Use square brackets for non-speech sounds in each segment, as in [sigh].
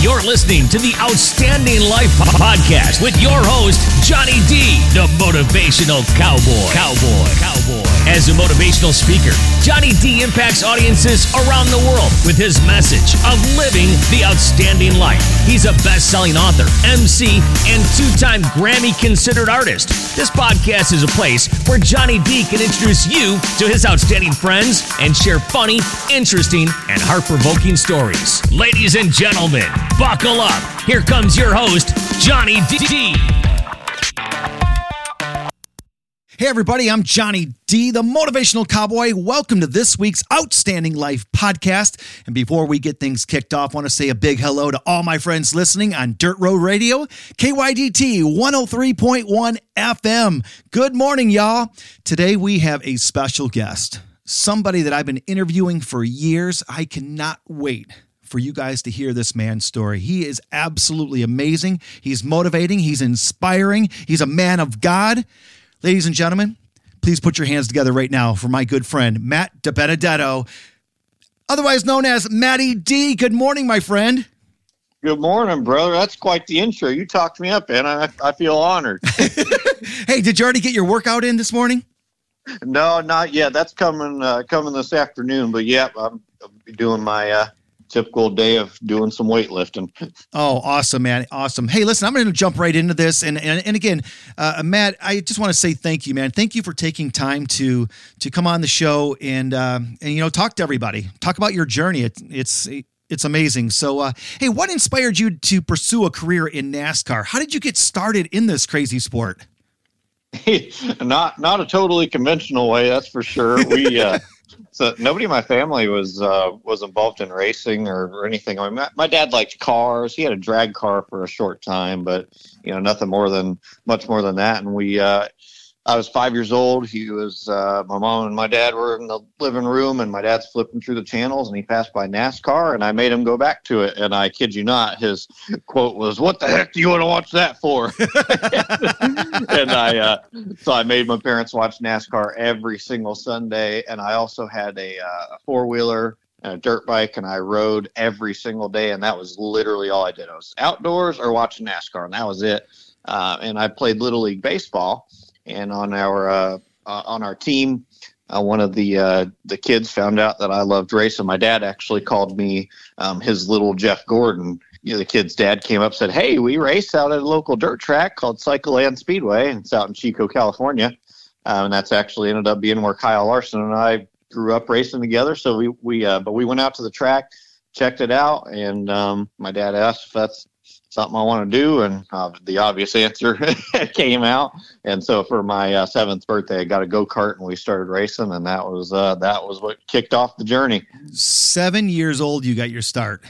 You're listening to the Outstanding Life Podcast with your host, Johnny D, the motivational cowboy. Cowboy. Cowboy. As a motivational speaker, Johnny D impacts audiences around the world with his message of living the outstanding life. He's a best selling author, MC, and two time Grammy considered artist. This podcast is a place where Johnny D can introduce you to his outstanding friends and share funny, interesting, and heart provoking stories. Ladies and gentlemen, buckle up. Here comes your host, Johnny D. Hey, everybody, I'm Johnny D, the motivational cowboy. Welcome to this week's Outstanding Life podcast. And before we get things kicked off, I want to say a big hello to all my friends listening on Dirt Road Radio, KYDT 103.1 FM. Good morning, y'all. Today we have a special guest, somebody that I've been interviewing for years. I cannot wait for you guys to hear this man's story. He is absolutely amazing. He's motivating, he's inspiring, he's a man of God. Ladies and gentlemen, please put your hands together right now for my good friend, Matt DiBenedetto, otherwise known as Matty D. Good morning, my friend. Good morning, brother. That's quite the intro. You talked me up, and I, I feel honored. [laughs] [laughs] hey, did you already get your workout in this morning? No, not yet. That's coming uh, coming this afternoon. But yeah, I'm, I'll be doing my uh, typical day of doing some weightlifting. Oh, awesome, man. Awesome. Hey, listen, I'm going to jump right into this. And, and, and again, uh, Matt, I just want to say thank you, man. Thank you for taking time to, to come on the show and, uh, and, you know, talk to everybody, talk about your journey. It, it's, it's amazing. So, uh, hey, what inspired you to pursue a career in NASCAR? How did you get started in this crazy sport? [laughs] not, not a totally conventional way. That's for sure. We, uh, [laughs] so nobody in my family was uh, was involved in racing or, or anything. I mean, my, my, dad liked cars. He had a drag car for a short time, but you know, nothing more than much more than that. And we uh, I was five years old. He was uh, my mom and my dad were in the living room, and my dad's flipping through the channels, and he passed by NASCAR, and I made him go back to it. And I kid you not, his quote was, "What the heck do you want to watch that for?" [laughs] and I uh, so I made my parents watch NASCAR every single Sunday, and I also had a, uh, a four wheeler and a dirt bike, and I rode every single day, and that was literally all I did. I was outdoors or watching NASCAR, and that was it. Uh, and I played little league baseball and on our uh, uh, on our team, uh, one of the uh, the kids found out that I loved racing. My dad actually called me um, his little Jeff Gordon. You know, the kid's dad came up said, "Hey, we race out at a local dirt track called Cycleland Speedway. It's out in Chico, California." Um, and that's actually ended up being where Kyle Larson and I grew up racing together. So we we uh, but we went out to the track, checked it out, and um, my dad asked if that's something I want to do, and uh, the obvious answer [laughs] came out. And so for my uh, seventh birthday, I got a go kart, and we started racing, and that was uh, that was what kicked off the journey. Seven years old, you got your start.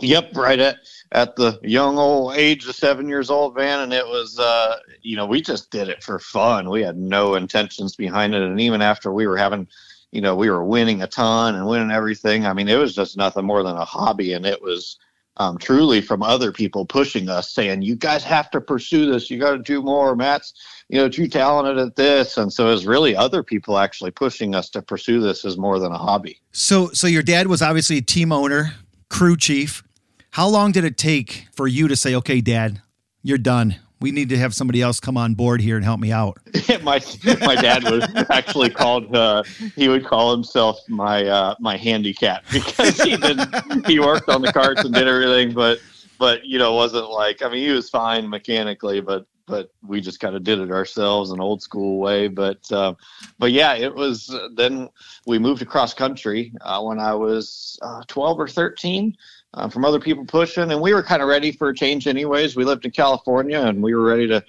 Yep, right at at the young old age of seven years old, man, and it was uh, you know we just did it for fun. We had no intentions behind it, and even after we were having you know we were winning a ton and winning everything i mean it was just nothing more than a hobby and it was um, truly from other people pushing us, saying, "You guys have to pursue this. You got to do more." Matt's, you know, too talented at this, and so it's really other people actually pushing us to pursue this as more than a hobby. So, so your dad was obviously a team owner, crew chief. How long did it take for you to say, "Okay, Dad, you're done we need to have somebody else come on board here and help me out. [laughs] my my dad was actually called. Uh, he would call himself my uh, my handicap [laughs] because he did he worked on the carts and did everything, but but you know wasn't like I mean he was fine mechanically, but but we just kind of did it ourselves an old school way. But uh, but yeah, it was. Then we moved across country uh, when I was uh, twelve or thirteen uh, from other people pushing, and we were kind of ready for a change anyways. We lived in California, and we were ready to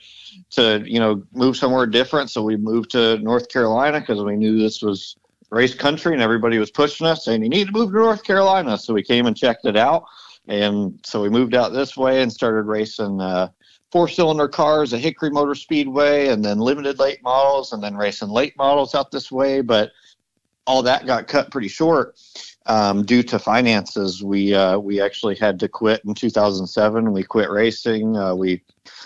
to you know move somewhere different. So we moved to North Carolina because we knew this was race country, and everybody was pushing us saying you need to move to North Carolina. So we came and checked it out, and so we moved out this way and started racing. Uh, Four cylinder cars at Hickory Motor Speedway, and then limited late models, and then racing late models out this way. But all that got cut pretty short um, due to finances, we uh, we actually had to quit in 2007. We quit racing. Uh, we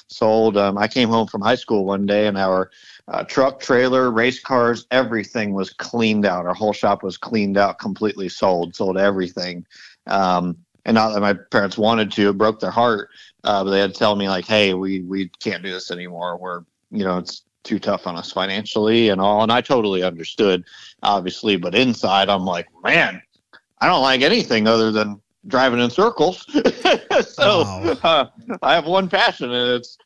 sold. Um, I came home from high school one day, and our uh, truck, trailer, race cars, everything was cleaned out. Our whole shop was cleaned out, completely sold. Sold everything. Um, and not that my parents wanted to, it broke their heart. Uh, but they had to tell me like, "Hey, we we can't do this anymore. We're you know it's too tough on us financially and all." And I totally understood, obviously. But inside, I'm like, man, I don't like anything other than driving in circles. [laughs] so wow. uh, I have one passion, and it's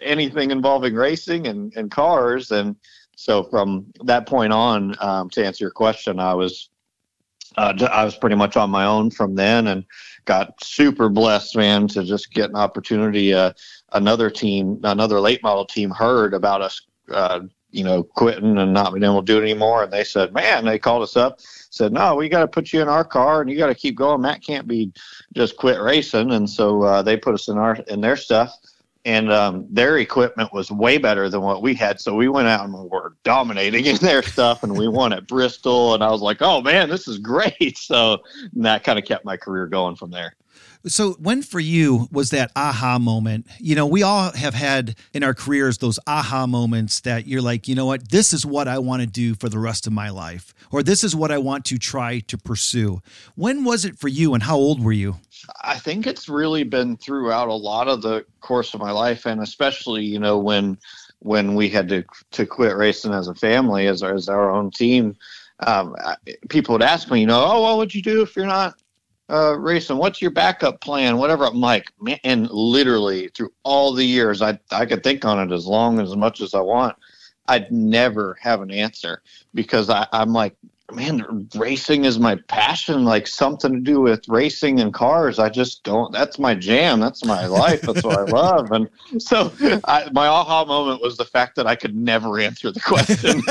anything involving racing and, and cars. And so from that point on, um, to answer your question, I was uh, I was pretty much on my own from then, and got super blessed, man, to just get an opportunity. Uh, another team, another late model team, heard about us. You know, quitting and not being able to do it anymore. And they said, man, they called us up, said, no, we got to put you in our car and you got to keep going. Matt can't be just quit racing. And so uh, they put us in our in their stuff and um, their equipment was way better than what we had. So we went out and were dominating [laughs] in their stuff, and we won at Bristol. And I was like, "Oh man, this is great!" [laughs] So that kind of kept my career going from there. So, when for you was that aha moment? You know, we all have had in our careers those aha moments that you're like, you know what, this is what I want to do for the rest of my life, or this is what I want to try to pursue. When was it for you, and how old were you? I think it's really been throughout a lot of the course of my life, and especially, you know, when when we had to to quit racing as a family, as our, as our own team. Um, people would ask me, you know, oh, what would you do if you're not uh, racing? What's your backup plan? Whatever. I'm like, and literally through all the years, I I could think on it as long as much as I want. I'd never have an answer because I, I'm like, man, racing is my passion, like something to do with racing and cars. I just don't, that's my jam. That's my [laughs] life. That's what I love. And so I, my aha moment was the fact that I could never answer the question.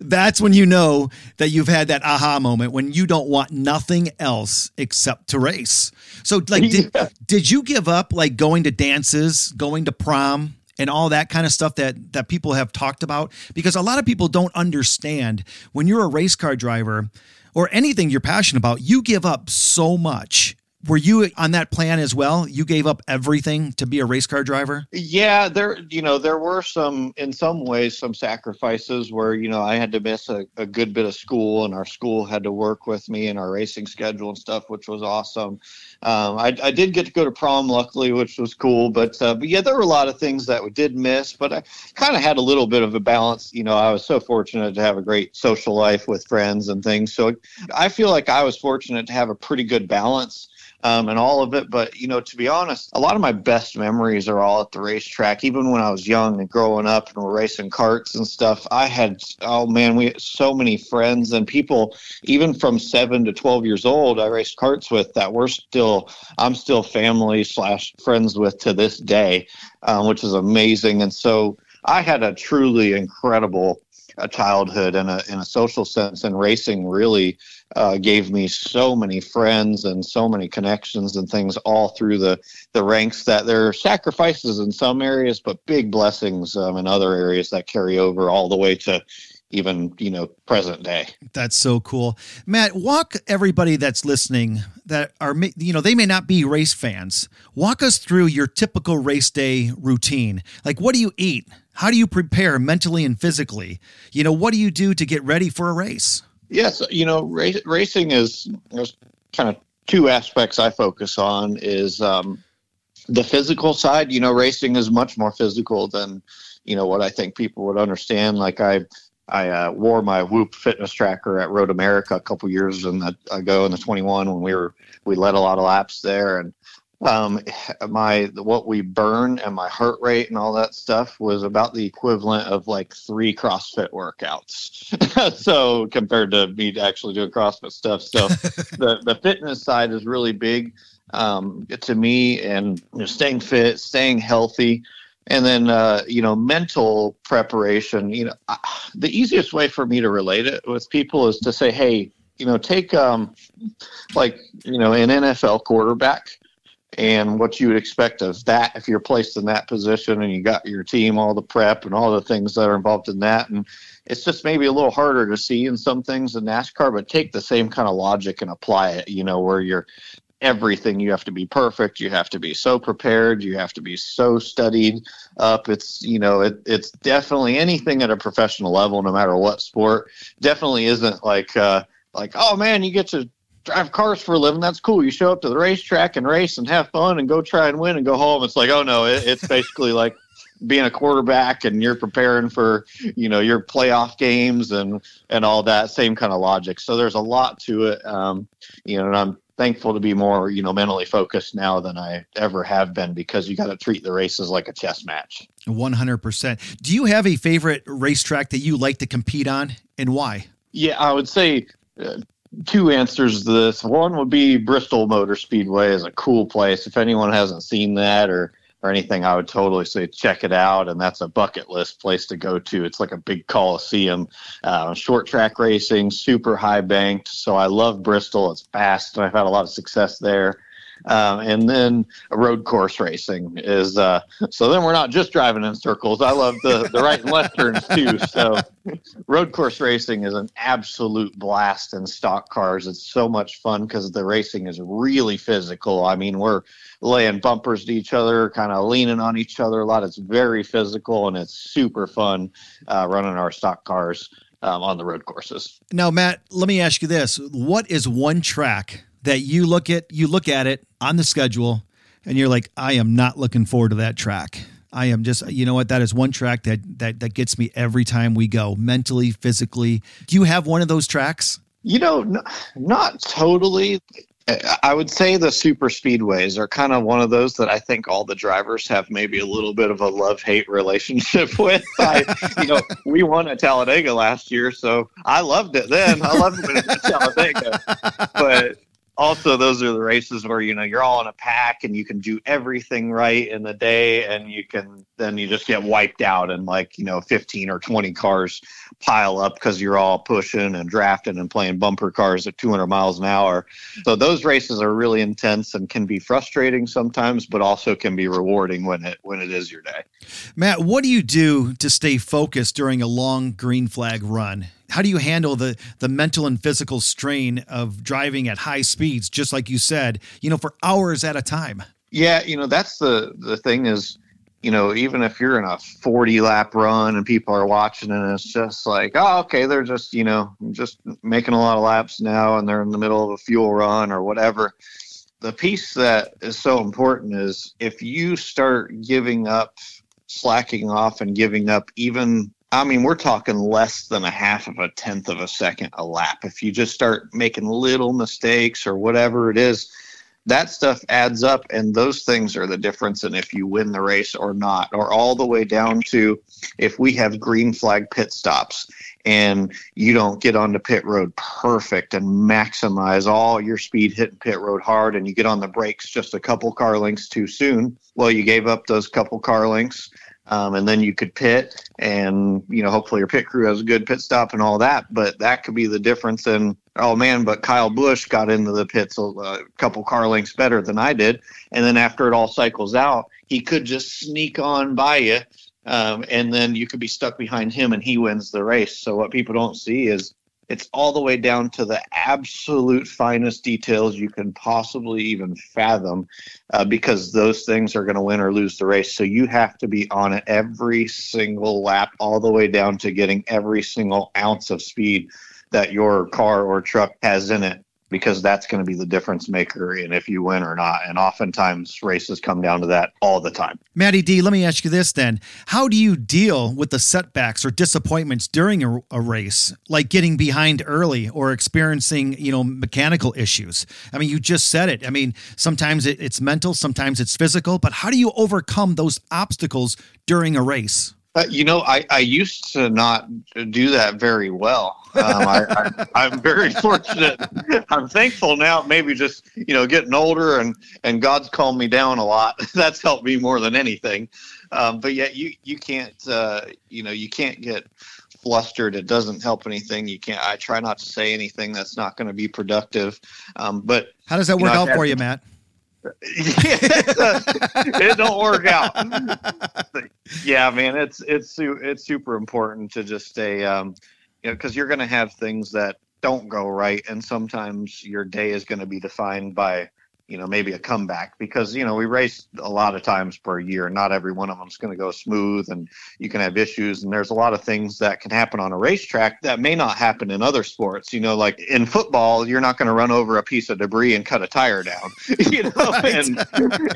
[laughs] that's when you know that you've had that aha moment when you don't want nothing else except to race. So, like, did, [laughs] yeah. did you give up like going to dances, going to prom? And all that kind of stuff that that people have talked about. Because a lot of people don't understand when you're a race car driver or anything you're passionate about you give up so much were you on that plan as well you gave up everything to be a race car driver yeah there you know there were some in some ways some sacrifices where you know i had to miss a, a good bit of school and our school had to work with me and our racing schedule and stuff which was awesome um, I, I, did get to go to prom, luckily, which was cool. But, uh, but yeah, there were a lot of things that we did miss. But I kind of had a little bit of a balance. You know, I was so fortunate to have a great social life with friends and things. So I feel like I was fortunate to have a pretty good balance um, and all of it. But you know, to be honest, a lot of my best memories are all at the racetrack. Even when I was young and growing up and we're racing carts and stuff, I had oh man, we had so many friends and people, even from seven to twelve years old, I raced carts with that we're still I'm still family slash friends with to this day, um, which is amazing. And so I had a truly incredible a childhood in a in a social sense, and racing really uh, gave me so many friends and so many connections and things all through the the ranks that there are sacrifices in some areas but big blessings um, in other areas that carry over all the way to even you know present day. That's so cool. Matt walk everybody that's listening that are you know they may not be race fans. Walk us through your typical race day routine. Like what do you eat? How do you prepare mentally and physically? You know what do you do to get ready for a race? Yes, you know, race, racing is there's kind of two aspects I focus on is um, the physical side. You know, racing is much more physical than you know what I think people would understand. Like I, I uh, wore my Whoop fitness tracker at Road America a couple years ago in the 21 when we were we led a lot of laps there, and um, [sighs] my what we burn and my heart rate and all that stuff was about the equivalent of like three CrossFit workouts. [laughs] so compared to me actually doing CrossFit stuff, so [laughs] the the fitness side is really big um, to me, and you know, staying fit, staying healthy. And then, uh, you know, mental preparation. You know, the easiest way for me to relate it with people is to say, "Hey, you know, take um, like you know, an NFL quarterback and what you would expect of that if you're placed in that position and you got your team, all the prep and all the things that are involved in that. And it's just maybe a little harder to see in some things in NASCAR, but take the same kind of logic and apply it, you know, where you're everything you have to be perfect you have to be so prepared you have to be so studied up it's you know it, it's definitely anything at a professional level no matter what sport definitely isn't like uh like oh man you get to drive cars for a living. That's cool. You show up to the racetrack and race and have fun and go try and win and go home. It's like, oh no, it, it's basically like being a quarterback and you're preparing for you know your playoff games and and all that same kind of logic. So there's a lot to it. Um, you know, and I'm thankful to be more you know mentally focused now than I ever have been because you got to treat the races like a chess match. 100%. Do you have a favorite racetrack that you like to compete on and why? Yeah, I would say uh, two answers to this. One would be Bristol Motor Speedway is a cool place. If anyone hasn't seen that or or anything, I would totally say check it out. And that's a bucket list place to go to. It's like a big coliseum, uh, short track racing, super high banked. So I love Bristol. It's fast, and I've had a lot of success there. Um, and then road course racing is uh, so then we're not just driving in circles. I love the, the right and left turns too. So road course racing is an absolute blast in stock cars. It's so much fun because the racing is really physical. I mean, we're laying bumpers to each other, kind of leaning on each other a lot. It's very physical and it's super fun uh, running our stock cars um, on the road courses. Now, Matt, let me ask you this: What is one track that you look at you look at it on the schedule and you're like i am not looking forward to that track. I am just you know what? That is one track that that that gets me every time we go mentally physically. Do you have one of those tracks? You know n- not totally. I would say the super speedways are kind of one of those that I think all the drivers have maybe a little bit of a love hate relationship [laughs] with. I, you know, we won at Talladega last year, so I loved it then. I loved it at Talladega, but also those are the races where you know you're all in a pack and you can do everything right in the day and you can then you just get wiped out and like you know 15 or 20 cars pile up because you're all pushing and drafting and playing bumper cars at 200 miles an hour. So those races are really intense and can be frustrating sometimes but also can be rewarding when it when it is your day. Matt what do you do to stay focused during a long green flag run how do you handle the the mental and physical strain of driving at high speeds just like you said you know for hours at a time? Yeah you know that's the the thing is you know even if you're in a 40 lap run and people are watching and it's just like oh okay they're just you know just making a lot of laps now and they're in the middle of a fuel run or whatever. The piece that is so important is if you start giving up slacking off and giving up even I mean, we're talking less than a half of a tenth of a second a lap. If you just start making little mistakes or whatever it is, that stuff adds up. And those things are the difference in if you win the race or not, or all the way down to if we have green flag pit stops and you don't get onto pit road perfect and maximize all your speed hitting pit road hard and you get on the brakes just a couple car lengths too soon. Well, you gave up those couple car lengths um, and then you could pit, and you know hopefully your pit crew has a good pit stop and all that. But that could be the difference in oh man, but Kyle Busch got into the pits a, a couple car lengths better than I did, and then after it all cycles out, he could just sneak on by you, um, and then you could be stuck behind him, and he wins the race. So what people don't see is it's all the way down to the absolute finest details you can possibly even fathom uh, because those things are going to win or lose the race. So you have to be on it every single lap, all the way down to getting every single ounce of speed that your car or truck has in it because that's going to be the difference maker in if you win or not. And oftentimes races come down to that all the time. Matty D, let me ask you this then. How do you deal with the setbacks or disappointments during a, a, race, like getting behind early or experiencing, you know, mechanical issues? I mean, you just said it. I mean, sometimes it, it's mental, sometimes it's physical, but how do you overcome those obstacles during a race? Uh, you know, I, I used to not do that very well. Um, I, am very [laughs] fortunate. I'm thankful now. Maybe just you know getting older and and God's calmed me down a lot. [laughs] That's helped me more than anything. Um, but yet you you can't uh, you know you can't get flustered. It doesn't help anything. You can't. I try not to say anything that's not going to be productive. Um, but how does that work know, out for you, Matt? It don't work out. yeah, man, it's it's it's super important to just stay, um, you know, because you're going to have things that don't go right, and sometimes your day is going to be defined by you know, maybe a comeback because, you know, we race a lot of times per year. Not every one of them is going to go smooth and you can have issues. And there's a lot of things that can happen on a racetrack that may not happen in other sports. You know, like in football, you're not going to run over a piece of debris and cut a tire down, [laughs] you know, [laughs] right. and,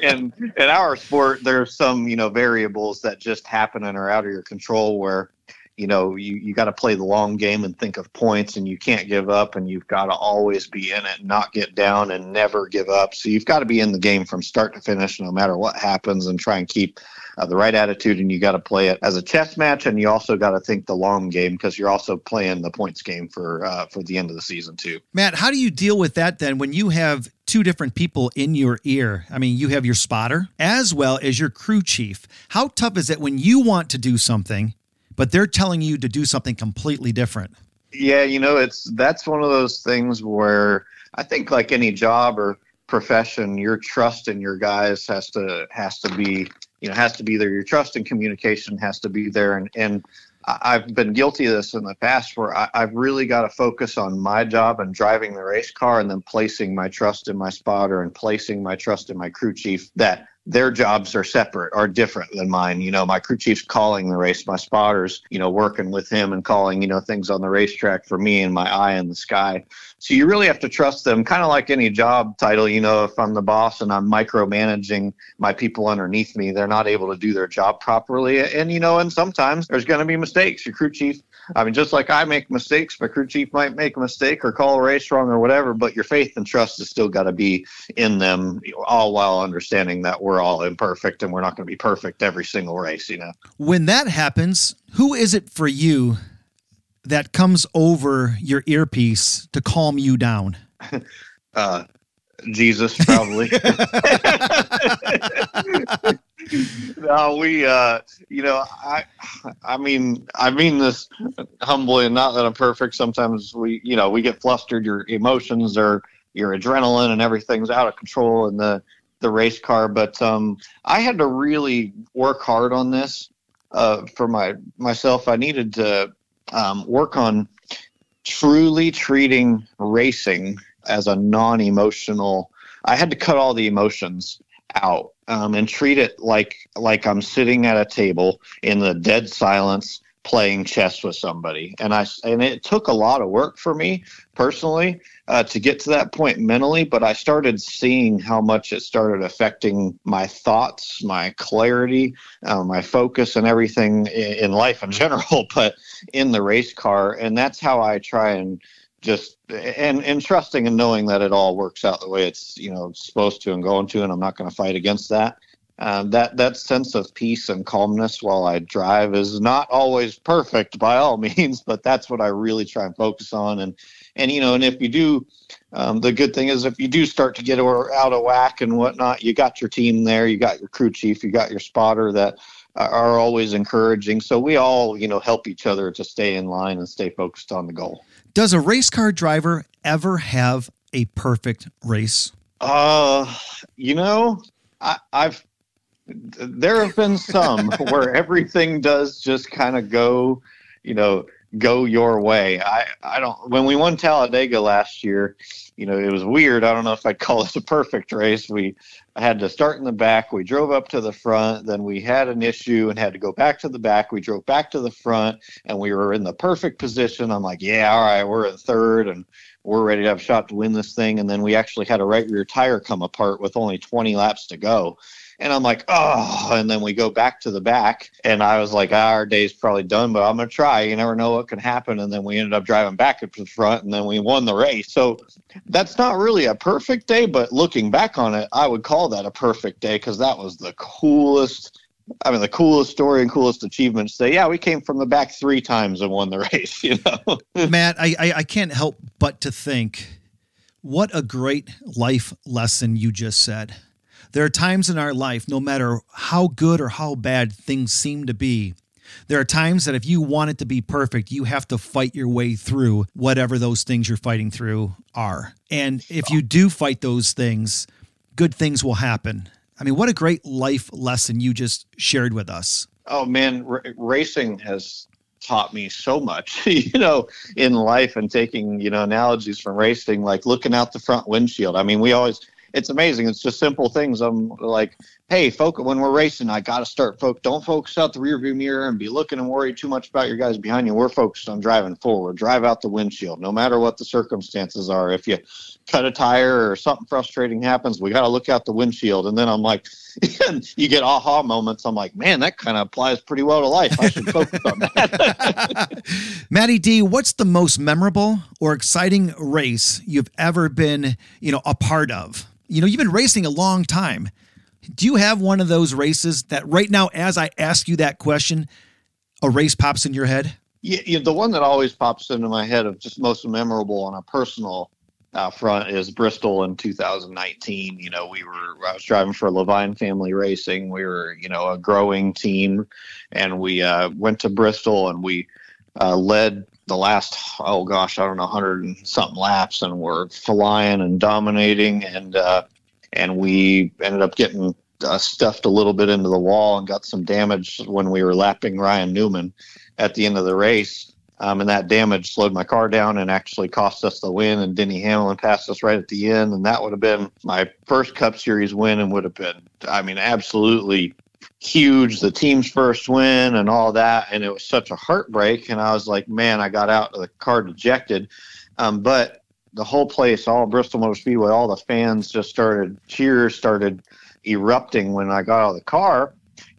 and in our sport, there's some, you know, variables that just happen and are out of your control where, you know you, you got to play the long game and think of points and you can't give up and you've got to always be in it not get down and never give up. So you've got to be in the game from start to finish no matter what happens and try and keep uh, the right attitude and you got to play it as a chess match and you also got to think the long game because you're also playing the points game for uh, for the end of the season too. Matt how do you deal with that then when you have two different people in your ear? I mean you have your spotter as well as your crew chief. How tough is it when you want to do something but they're telling you to do something completely different. Yeah, you know, it's that's one of those things where I think like any job or profession, your trust in your guys has to has to be you know has to be there. Your trust and communication has to be there, and and I've been guilty of this in the past where I, have really got to focus on my job and driving the race car and then placing my trust in my spotter and placing my trust in my crew chief that their jobs are separate are different than mine. You know my crew chief's calling the race. My spotters you know working with him and calling you know things on the racetrack for me and my eye in the sky so you really have to trust them kind of like any job title you know if i'm the boss and i'm micromanaging my people underneath me they're not able to do their job properly and you know and sometimes there's going to be mistakes your crew chief I mean, just like I make mistakes, my crew chief might make a mistake or call a race wrong or whatever, but your faith and trust has still got to be in them, all while understanding that we're all imperfect and we're not going to be perfect every single race, you know. When that happens, who is it for you that comes over your earpiece to calm you down? [laughs] uh, Jesus, probably. [laughs] no, we, uh, you know, I, I mean, I mean this humbly, and not that I'm perfect. Sometimes we, you know, we get flustered. Your emotions or your adrenaline and everything's out of control in the the race car. But um, I had to really work hard on this uh, for my myself. I needed to um, work on truly treating racing as a non-emotional. I had to cut all the emotions out um, and treat it like like I'm sitting at a table in the dead silence playing chess with somebody. And i and it took a lot of work for me personally uh, to get to that point mentally but i started seeing how much it started affecting my thoughts my clarity uh, my focus and everything in, in life in [laughs] general but in the race car. And that's how i try and just and and trusting and knowing that it all works out the way it's you know supposed to and going to and i'm not going to fight against that um, that that sense of peace and calmness while I drive is not always perfect by all [laughs] means, but that's what I really try and focus on. And and you know, and if you do, um, the good thing is if you do start to get out of whack and whatnot, you got your team there, you got your crew chief, you got your spotter that are always encouraging. So we all you know help each other to stay in line and stay focused on the goal. Does a race car driver ever have a perfect race? Uh, you know, I, I've there have been some [laughs] where everything does just kind of go, you know, go your way. I, I don't, when we won Talladega last year, you know, it was weird. I don't know if I'd call it a perfect race. We had to start in the back. We drove up to the front. Then we had an issue and had to go back to the back. We drove back to the front and we were in the perfect position. I'm like, yeah, all right, we're in third and we're ready to have a shot to win this thing. And then we actually had a right rear tire come apart with only 20 laps to go. And I'm like, oh, and then we go back to the back. And I was like, ah, our day's probably done, but I'm going to try. You never know what can happen. And then we ended up driving back up to the front and then we won the race. So that's not really a perfect day, but looking back on it, I would call that a perfect day because that was the coolest. I mean, the coolest story and coolest achievement. Say, yeah, we came from the back three times and won the [laughs] race. You know, [laughs] Matt, I, I I can't help but to think, what a great life lesson you just said. There are times in our life, no matter how good or how bad things seem to be, there are times that if you want it to be perfect, you have to fight your way through whatever those things you're fighting through are. And if you do fight those things, good things will happen. I mean, what a great life lesson you just shared with us. Oh, man, r- racing has taught me so much, [laughs] you know, in life and taking, you know, analogies from racing, like looking out the front windshield. I mean, we always, it's amazing. It's just simple things. I'm like, hey, focus when we're racing. I got to start focus. Don't focus out the rearview mirror and be looking and worry too much about your guys behind you. We're focused on driving forward. Drive out the windshield, no matter what the circumstances are. If you cut a tire or something frustrating happens, we got to look out the windshield. And then I'm like, [laughs] you get aha moments. I'm like, man, that kind of applies pretty well to life. I should focus on that. [laughs] Matty D, what's the most memorable or exciting race you've ever been, you know, a part of? You know, you've been racing a long time. Do you have one of those races that right now, as I ask you that question, a race pops in your head? Yeah, the one that always pops into my head of just most memorable on a personal uh, front is Bristol in 2019. You know, we were I was driving for Leavine Family Racing. We were you know a growing team, and we uh, went to Bristol and we uh, led the last oh gosh I don't know hundred and something laps, and we're flying and dominating, and uh, and we ended up getting uh, stuffed a little bit into the wall and got some damage when we were lapping Ryan Newman at the end of the race. Um, and that damage slowed my car down and actually cost us the win. And Denny Hamlin passed us right at the end, and that would have been my first Cup Series win, and would have been, I mean, absolutely huge. The team's first win and all that, and it was such a heartbreak. And I was like, man, I got out of the car dejected. Um, but the whole place, all Bristol Motor Speedway, all the fans just started cheers, started erupting when I got out of the car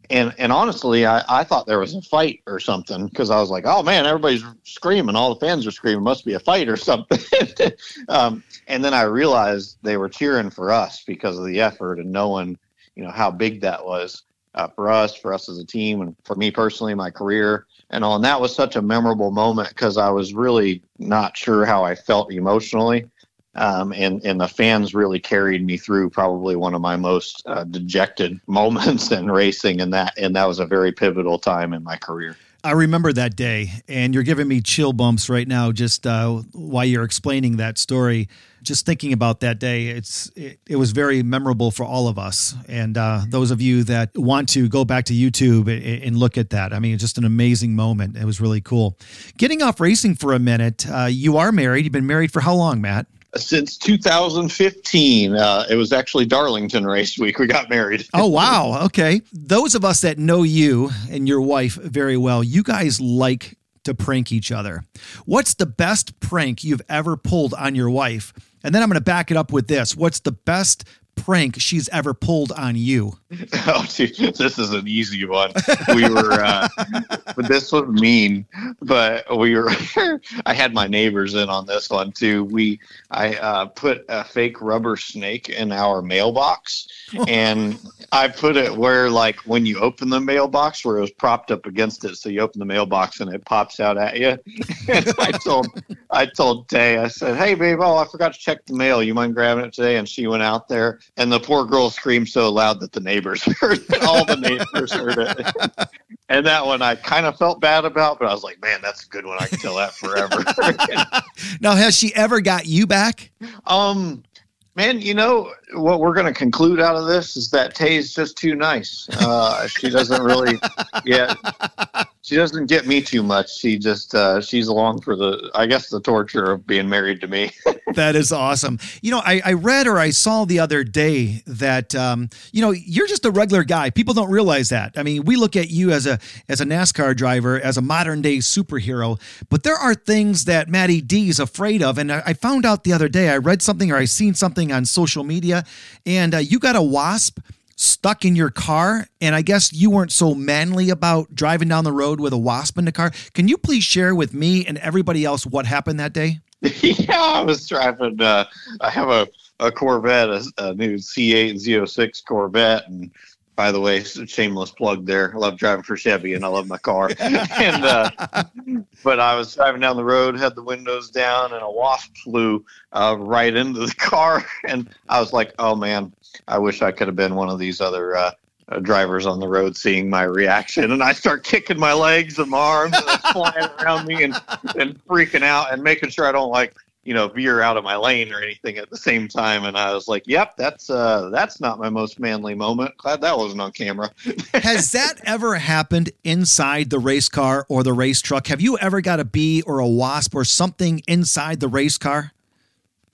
and and honestly, I, I thought there was a fight or something because I was like, oh man, everybody's screaming, all the fans are screaming, must be a fight or [laughs] something. um, and then I realized they were cheering for us because of the effort and knowing, you know, how big that was uh, for us, for us as a team, and for me personally, my career and all. And that was such a memorable moment because I was really not sure how I felt emotionally um, and and the fans really carried me through probably one of my most uh, dejected [laughs] moments in racing, and that and that was a very pivotal time in my career. I remember that day, and you're giving me chill bumps right now just uh, while you're explaining that story. Just thinking about that day, it's it, it was very memorable for all of us, and uh, those of you that want to go back to YouTube and, and, look at that. I mean, it's just an amazing moment. It was really cool. Getting off racing for a minute, uh, you are married. You've been married for how long, Matt? since 2015. Uh, it was actually Darlington race week. We got married. [laughs] oh, wow. Okay. Those of us that know you and your wife very well, you guys like to prank each other. What's the best prank you've ever pulled on your wife? And then I'm going to back it up with this. What's the best prank she's ever pulled on you? [laughs] Oh, dude, this is an easy one. We were, uh, but [laughs] this was mean. But we were. [laughs] I had my neighbors in on this one too. We, I uh, put a fake rubber snake in our mailbox, and I put it where, like, when you open the mailbox, where it was propped up against it. So you open the mailbox and it pops out at you. [laughs] and I told, I told Tay, I said, "Hey, babe, oh, I forgot to check the mail. You mind grabbing it today?" And she went out there, and the poor girl screamed so loud that the neighbors [laughs] heard it. All the neighbors heard it. And that one I kind of felt bad about, but I was like, man, that's a good one. I can tell that forever. [laughs] now, has she ever got you back? Um, man, you know what we're going to conclude out of this is that Tay's just too nice. Uh, she doesn't really, yeah, [laughs] she doesn't get me too much. She just uh, she's along for the I guess the torture of being married to me. [laughs] that is awesome. You know, I, I read or I saw the other day that um, you know you're just a regular guy. People don't realize that. I mean, we look at you as a as a NASCAR driver, as a modern day superhero, but there are things that Matty D is afraid of. And I, I found out the other day. I read something or I seen something on social media, and uh, you got a wasp stuck in your car and i guess you weren't so manly about driving down the road with a wasp in the car. Can you please share with me and everybody else what happened that day? [laughs] Yeah i was driving uh, i have a, a corvette a, a new c8 z06 corvette and by the way, shameless plug there. I love driving for Chevy and I love my car. [laughs] and uh, but I was driving down the road, had the windows down, and a wasp flew uh, right into the [laughs] car. And I was like, "Oh man, I wish I could have been one of these other uh, uh, drivers on the road seeing my reaction. And I start kicking my legs and my arms and flying around me and, and freaking out and making sure I don't like, you know, veer out of my lane or anything at the same time. And I was like, yep, that's, uh, that's not my most manly moment. Glad that wasn't on camera. [laughs] Has that ever happened inside the race car or the race truck? Have you ever got a bee or a wasp or something inside the race car?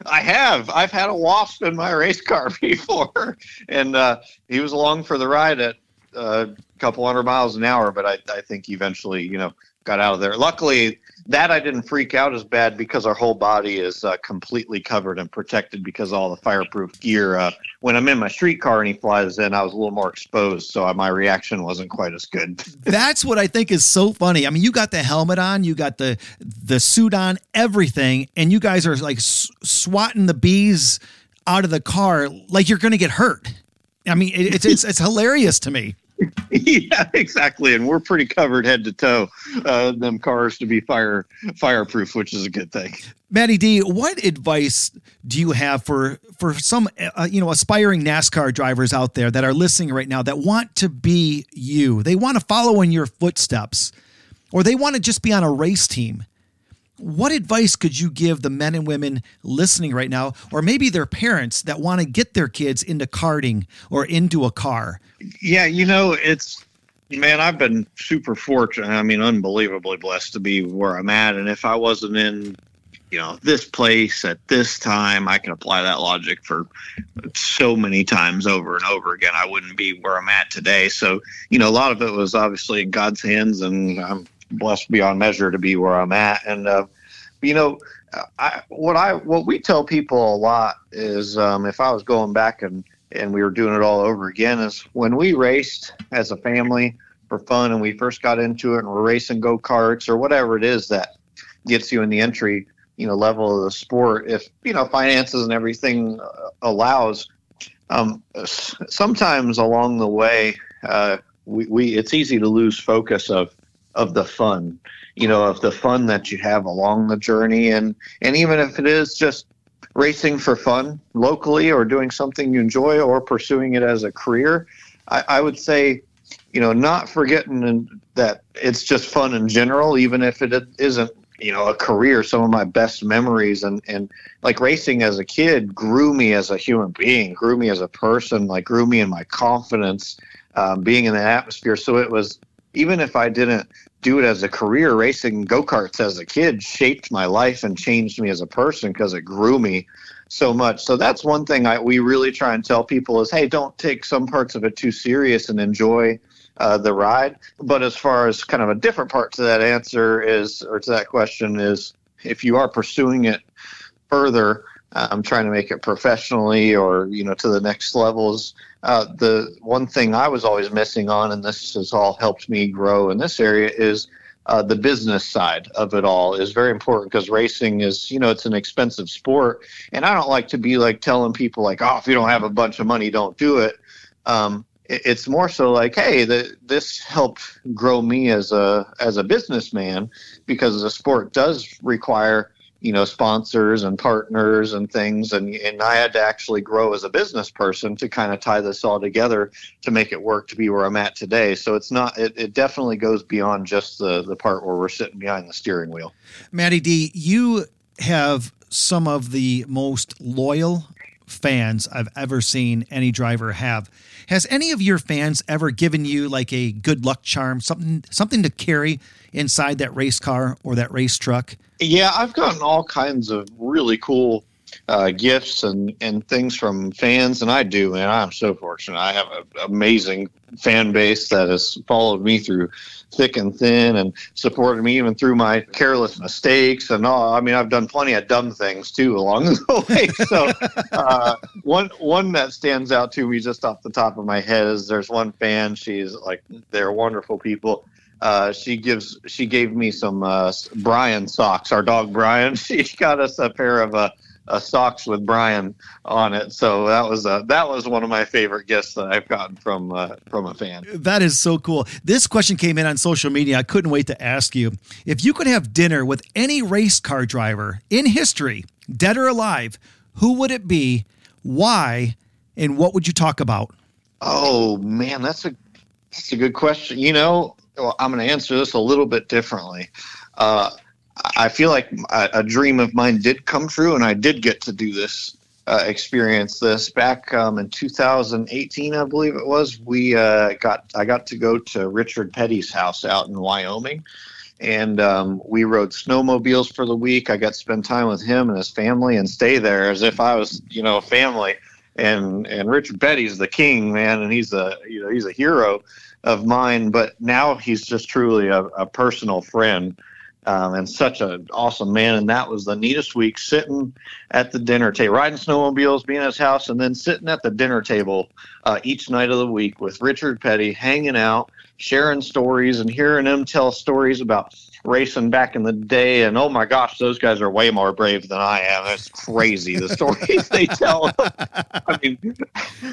I have. I've had a wasp in my race car [laughs] before, and uh, he was along for the ride at uh, a couple hundred miles an hour. But I, I think eventually, you know, got out of there. Luckily, that I didn't freak out as bad because our whole body is uh, completely covered and protected because all the fireproof gear. Uh, when I'm in my street car and he flies in, I was a little more exposed, so my reaction wasn't quite as good. [laughs] That's what I think is so funny. I mean, you got the helmet on, you got the the suit on, everything, and you guys are like swatting the bees out of the car like you're going to get hurt. I mean, it's it's it's hilarious to me. [laughs] yeah, exactly. And we're pretty covered head to toe. Uh, them cars to be fire fireproof, which is a good thing. Matty D, what advice do you have for for some uh, you know aspiring NASCAR drivers out there that are listening right now that want to be you? They want to follow in your footsteps, or they want to just be on a race team. What advice could you give the men and women listening right now, or maybe their parents that want to get their kids into karting or into a car? Yeah, you know, it's man, I've been super fortunate. I mean, unbelievably blessed to be where I'm at. And if I wasn't in, you know, this place at this time, I can apply that logic for so many times over and over again. I wouldn't be where I'm at today. So, you know, a lot of it was obviously in God's hands, and I'm blessed beyond measure to be where I'm at. And uh, you know, I, what I what we tell people a lot is um, if I was going back and and we were doing it all over again is when we raced as a family for fun and we first got into it and we're racing go karts or whatever it is that gets you in the entry you know level of the sport if you know finances and everything uh, allows um, sometimes along the way uh, we, we it's easy to lose focus of of the fun, you know, of the fun that you have along the journey, and and even if it is just racing for fun locally or doing something you enjoy or pursuing it as a career, I, I would say, you know, not forgetting that it's just fun in general, even if it isn't you know a career some of my best memories and and like racing as a kid grew me as a human being grew me as a person like grew me in my confidence um, being in the atmosphere. So it was even if I didn't do it as a career, racing go karts as a kid shaped my life and changed me as a person because it grew me so much. So that's one thing I, we really try and tell people is, hey, don't take some parts of it too serious and enjoy uh, the ride. But as far as kind of a different part to that answer is, or to that question is, if you are pursuing it further, I'm trying to make it professionally or you know to the next levels. Uh, the one thing I was always missing on, and this has all helped me grow in this area, is uh, the business side of it all is very important because racing is, you know, it's an expensive sport, and I don't like to be like telling people like, oh, if you don't have a bunch of money, don't do it. Um, it it's more so like, hey, the, this helped grow me as a as a businessman because the sport does require you know sponsors and partners and things. And and I had to actually grow as a business person to kind of tie this all together to make it work to be where I'm at today. So it's not it, it definitely goes beyond just the the part where we're sitting behind the steering wheel. Matty D you have some of the most loyal fans I've ever seen any driver have. Has any of your fans ever given you like a good luck charm, something something to carry inside that race car or that race truck? Yeah, I've gotten all kinds of really cool uh, gifts and, and things from fans, and I do, and I'm so fortunate. I have an amazing fan base that has followed me through thick and thin and supported me even through my careless mistakes and all. I mean, I've done plenty of dumb things too along [laughs] the way. So uh, one one that stands out to me just off the top of my head is there's one fan. She's like they're wonderful people. Uh, she gives she gave me some uh, Brian socks. Our dog Brian. [laughs] She got us a pair of uh, uh, socks with Brian on it. So that was uh, that was one of my favorite gifts that I've gotten from uh, from a fan. That is so cool. This question came in on social media. I couldn't wait to ask you if you could have dinner with any race car driver in history, dead or alive. Who would it be? Why? And what would you talk about? Oh man, that's a that's a good question. You know, well, I'm going to answer this a little bit differently. Uh, I feel like a, a, dream of mine did come true, and I did get to do this, uh, experience this back um, in 2018, I believe it was. We uh, got I got to go to Richard Petty's house out in Wyoming, and um, we rode snowmobiles for the week. I got to spend time with him and his family and stay there as if I was, you know, a family. And and Richard Petty's the king, man, and he's a you know he's a hero of mine. But now he's just truly a, a personal friend. Um, and such an awesome man. And that was the neatest week sitting at the dinner table, riding snowmobiles, being at his house, and then sitting at the dinner table uh, each night of the week with Richard Petty, hanging out, sharing stories and hearing him tell stories about racing back in the day. And oh my gosh, those guys are way more brave than I am. It's crazy the stories they tell. [laughs] I mean,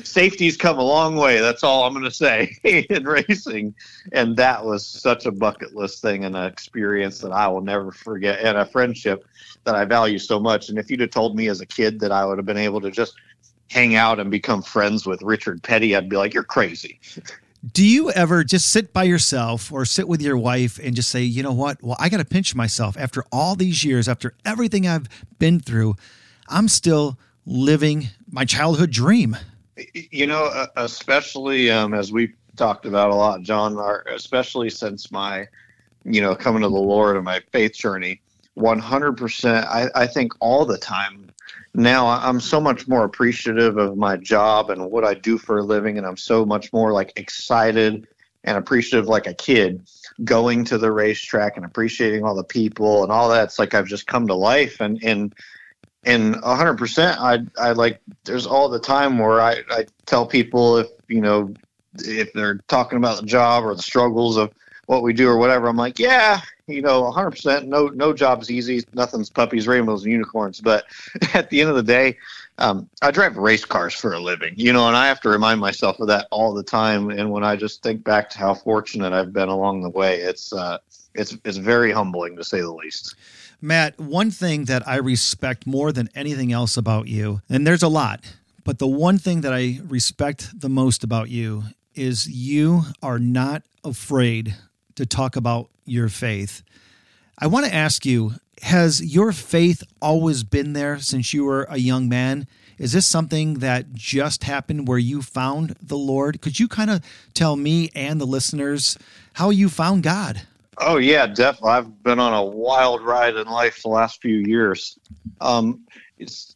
safety's come a long way. That's all I'm going to say [laughs] in racing. And that was such a bucket list thing and an experience that I will never forget and a friendship that I value so much. And if you'd have told me as a kid that I would have been able to just hang out and become friends with Richard Petty, I'd be like, you're crazy. Do you ever just sit by yourself or sit with your wife and just say, you know what? Well, I got to pinch myself after all these years, after everything I've been through, I'm still living my childhood dream. You know, especially um, as we talked about a lot, John, especially since my, you know, coming to the Lord and my faith journey, 100%, I, I think all the time now I'm so much more appreciative of my job and what I do for a living, and I'm so much more like excited and appreciative like a kid going to the racetrack and appreciating all the people and all that. It's like I've just come to life and and and 100% I I like there's all the time where I I tell people if you know if they're talking about the job or the struggles of what we do or whatever, I'm like, yeah, you know, 100%. No, no job's easy. Nothing's puppies, rainbows, and unicorns. But [laughs] at the end of the day, um, I drive race cars for a living, you know, and I have to remind myself of that all the time. And when I just think back to how fortunate I've been along the way, it's uh, it's it's very humbling to say the least. Matt, one thing that I respect more than anything else about you, and there's a lot, but the one thing that I respect the most about you is you are not afraid to talk about your faith. I want to ask you Has your faith always been there since you were a young man? Is this something that just happened where you found the Lord? Could you kind of tell me and the listeners how you found God? Oh, yeah, definitely. I've been on a wild ride in life the last few years. Um,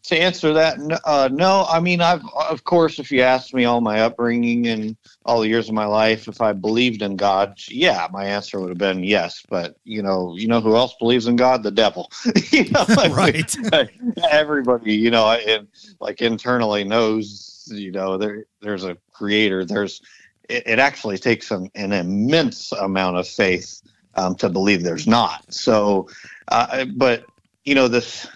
to answer that, uh, no. I mean, I've of course, if you asked me all my upbringing and all the years of my life, if I believed in God, yeah, my answer would have been yes. But you know, you know who else believes in God? The devil. [laughs] you know, [laughs] right. [laughs] everybody, you know, and like internally knows, you know, there there's a creator. There's it, it actually takes an, an immense amount of faith um, to believe there's not. So, uh, but you know, this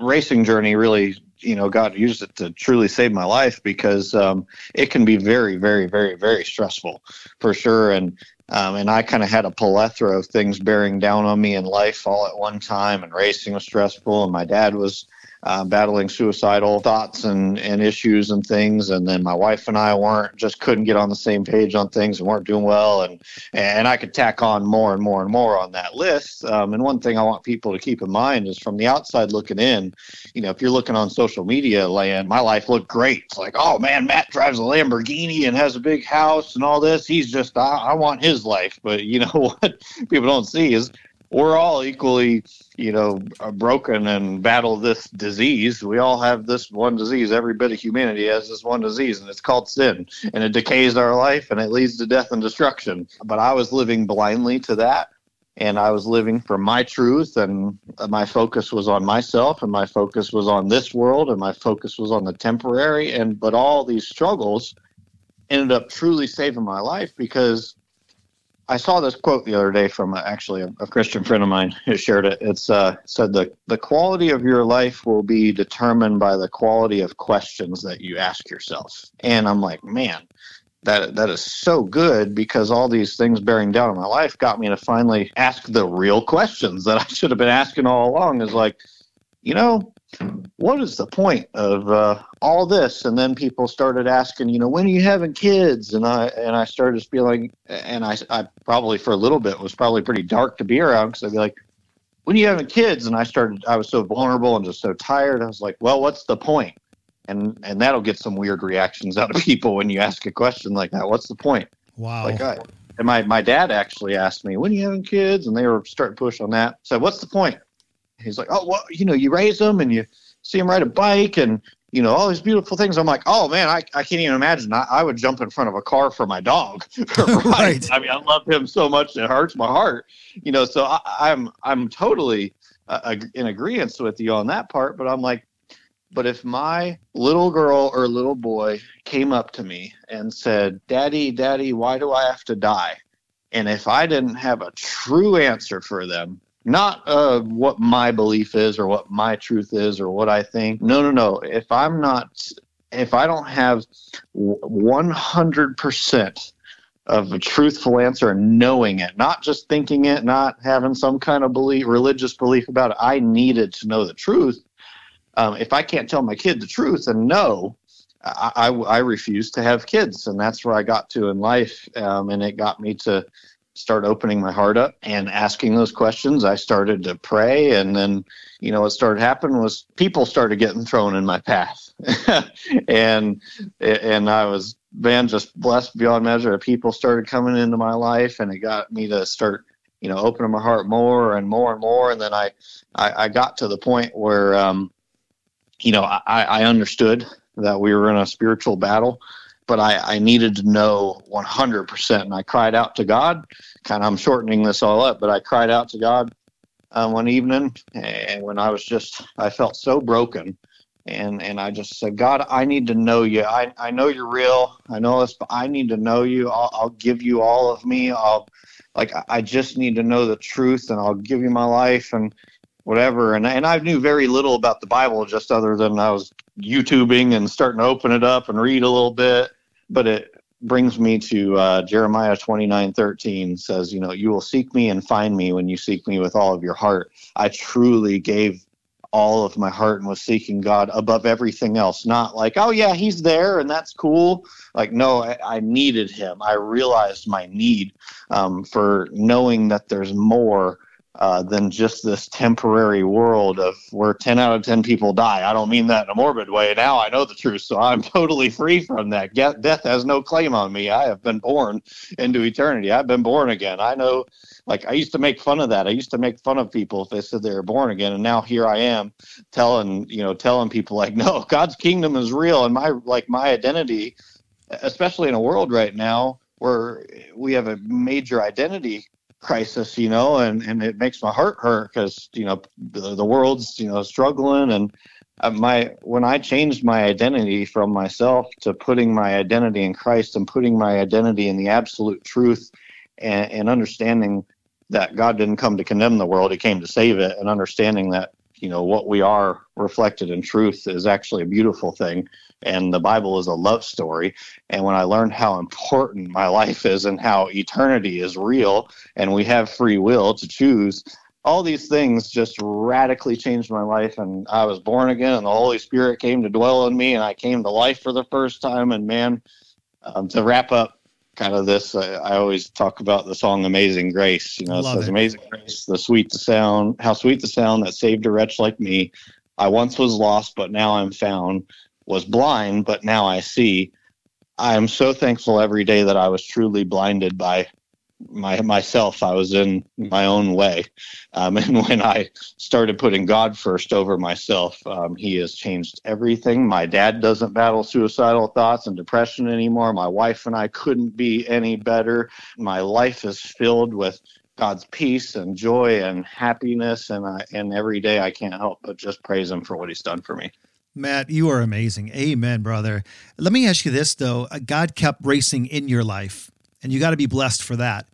racing journey really, you know, God used it to truly save my life because um, it can be very, very, very, very stressful for sure. And um, and I kind of had a plethora of things bearing down on me in life all at one time. And racing was stressful, and my dad was uh, battling suicidal thoughts and, and issues and things. And then my wife and I weren't just couldn't get on the same page on things and weren't doing well. And and I could tack on more and more and more on that list. Um, and one thing I want people to keep in mind is from the outside looking in, you know, if you're looking on social media land, my life looked great. It's like, oh man, Matt drives a Lamborghini and has a big house and all this. He's just, I, I want his life. But you know [laughs] what people don't see is we're all equally, you know, uh, broken and battle this disease. We all have this one disease. Every bit of humanity has this one disease, and it's called sin. And it decays our life and it leads to death and destruction. But I was living blindly to that. And I was living for my truth, and uh, my focus was on myself, and my focus was on this world, and my focus was on the temporary. And but all these struggles ended up truly saving my life because I saw this quote the other day from uh, actually a, a, Christian friend of mine who shared it. It's uh, said the the quality of your life will be determined by the quality of questions that you ask yourself. And I'm like, man, that that is so good because all these things bearing down on my life got me to finally ask the real questions that I should have been asking all along. Is like, you know, what is the point of uh, all this? And then people started asking, you know, when are you having kids? And I and I started feeling, and I, I probably for a little bit was probably pretty dark to be around because I'd be like, when are you having kids? And I started, I was so vulnerable and just so tired. I was like, well, what's the point? And and that'll get some weird reactions out of people when you ask a question like that. What's the point? Wow. Like I, and my, my dad actually asked me, when are you having kids? And they were starting to push on that. So what's the point? He's like, oh, well, you know, you raise them and you see them ride a bike and, you know, all these beautiful things. I'm like, oh man, I, I can't even imagine. I, I would jump in front of a car for my dog. [laughs] right? [laughs] right. I mean, I love him so much. It hurts my heart, you know, so I, I'm, I'm totally uh, in agreement with you on that part, but I'm like, but if my little girl or little boy came up to me and said, Daddy, Daddy, why do I have to die? And if I didn't have a true answer for them, not uh, what my belief is or what my truth is or what I think. No, no, no. If I'm not, if I don't have 100% of a truthful answer and knowing it, not just thinking it, not having some kind of belief, religious belief about it, I needed to know the truth um, if I can't tell my kid the truth and no, I, I, I, refuse to have kids. And that's where I got to in life. Um, and it got me to start opening my heart up and asking those questions. I started to pray. And then, you know, what started happening was people started getting thrown in my path. [laughs] and, and I was, man, just blessed beyond measure. People started coming into my life and it got me to start you know opening my heart more and more and more and then i i, I got to the point where um, you know, I, I understood that we were in a spiritual battle, but I, I needed to know 100%. And I cried out to God. Kind of, I'm shortening this all up, but I cried out to God um, one evening, and when I was just, I felt so broken. And, and I just said, God, I need to know you. I, I know you're real. I know this, but I need to know you. I'll, I'll give you all of me. I'll, like, I just need to know the truth, and I'll give you my life. And, whatever. And and I knew very little about the Bible, just other than I was YouTubing and starting to open it up and read a little bit. But it brings me to uh, Jeremiah twenty nine thirteen says, you know, you will seek me and find me when you seek me with all of your heart. I truly gave all of my heart and was seeking God above everything else. Not like, oh yeah, he's there and that's cool. Like, no, I, I needed him. I realized my need um, for knowing that there's more uh, than just this temporary world of where 10 out of 10 people die. I don't mean that in a morbid way. Now I know the truth, so I'm [laughs] totally free from that. Death has no claim on me. I have been born into eternity. I've been born again. I know, like, I used to make fun of that. I used to make fun of people if they said they were born again. And now here I am telling, you know, telling people, like, [laughs] no, God's kingdom is real. And my, like, my identity, especially in a world right now where we have a major identity crisis, you know, and, and it makes my heart hurt because, you know, the, the world's, you know, struggling. And uh, my, when I changed my identity from myself to putting my identity in Christ and putting my identity in the absolute truth and, and understanding that God didn't come to condemn the world, he came to save it and understanding that, you know, what we are reflected in truth is actually a beautiful thing and the Bible is a love story. And when I learned how important my life is and how eternity is real and we have free will to choose, all these things just radically changed my life. And I was born again, and the Holy Spirit came to dwell in me, and I came to life for the first time. And man, um, to wrap up kind of this, uh, I always talk about the song "Amazing Grace." You know, it says, it. "Amazing Grace, the sweet the sound, how sweet the sound that saved a wretch like me. I once was lost, but now I'm found was blind, but now I see. I am so thankful every day that I was truly blinded by my myself. I was in my own way, um, [laughs] and when I started putting God first over myself, um, He has changed everything. My dad doesn't battle suicidal thoughts and depression anymore. My wife and I couldn't be any better. My life is filled with God's peace and joy and happiness, and I, and every day I can't help but just praise Him for what He's done for me. Matt, you are amazing. Amen, brother. Let me ask you this, though. Uh, God kept racing in your life, and you got to be blessed for that.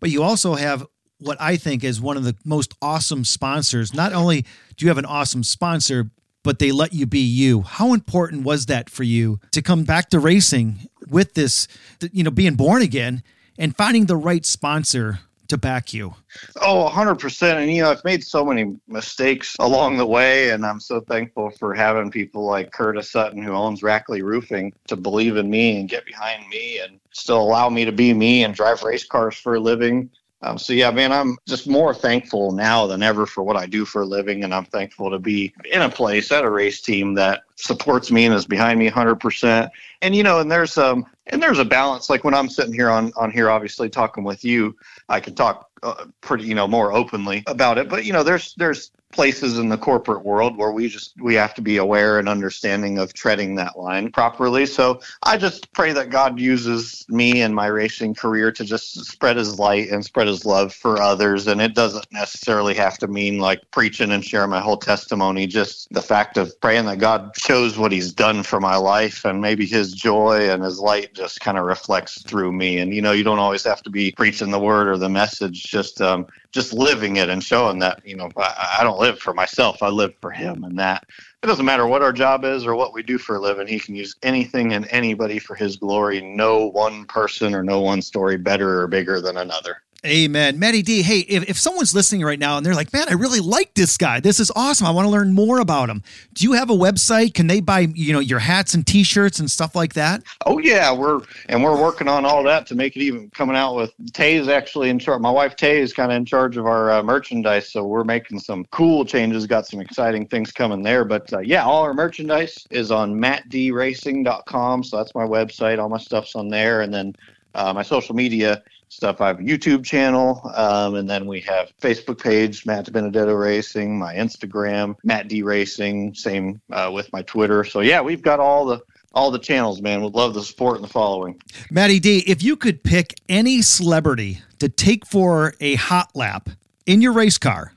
But you also have what I think is one of the most awesome sponsors. Not only do you have an awesome sponsor, but they let you be you. How important was that for you to come back to racing with this, you know, being born again and finding the right sponsor to back you? Oh, 100%. And, you know, I've made so many mistakes along the way, and I'm so thankful for having people like Curtis Sutton, who owns Rackley Roofing, to believe in me and get behind me and still allow me to be me and drive race cars for a living. Um, so yeah, man, I'm just more thankful now than ever for what I do for a living, and I'm thankful to be in a place at a race team that supports me and is behind me 100%. And you know, and there's um, and there's a balance. Like when I'm sitting here on on here, obviously talking with you, I can talk uh, pretty, you know, more openly about it. But you know, there's there's places in the corporate world where we just we have to be aware and understanding of treading that line properly. So I just pray that God uses me and my racing career to just spread his light and spread his love for others and it doesn't necessarily have to mean like preaching and sharing my whole testimony just the fact of praying that God shows what he's done for my life and maybe his joy and his light just kind of reflects through me and you know you don't always have to be preaching the word or the message just um just living it and showing that you know I, I don't live for myself i live for him and that. It doesn't matter what our job is or what we do for a living he can use anything and anybody for his glory. No one person or no one story better or bigger than another Amen. Matty D, hey, if, if someone's listening right now and they're like, man, I really like this guy. This is awesome. I want to learn more about him. Do you have a website? Can they buy, you know, your hats and t-shirts and stuff like that? Oh yeah, we're and we're working on all that to make it even coming out with Tay's actually in charge. My wife Tay is kind of in charge of our uh, merchandise, so we're making some cool changes. Got some exciting things coming there, but uh, yeah, all our merchandise is on mattdracing.com. So that's my website. All my stuff's on there, and then uh, my social media stuff. I have a YouTube channel, um, and then we have Facebook page, Matt DiBenedetto Racing, my Instagram, Matt D Racing, same uh, with my Twitter. So yeah, we've got all the all the channels, man. Would love the support and the following. Matty D, if you could pick any celebrity to take for a hot lap in your race car,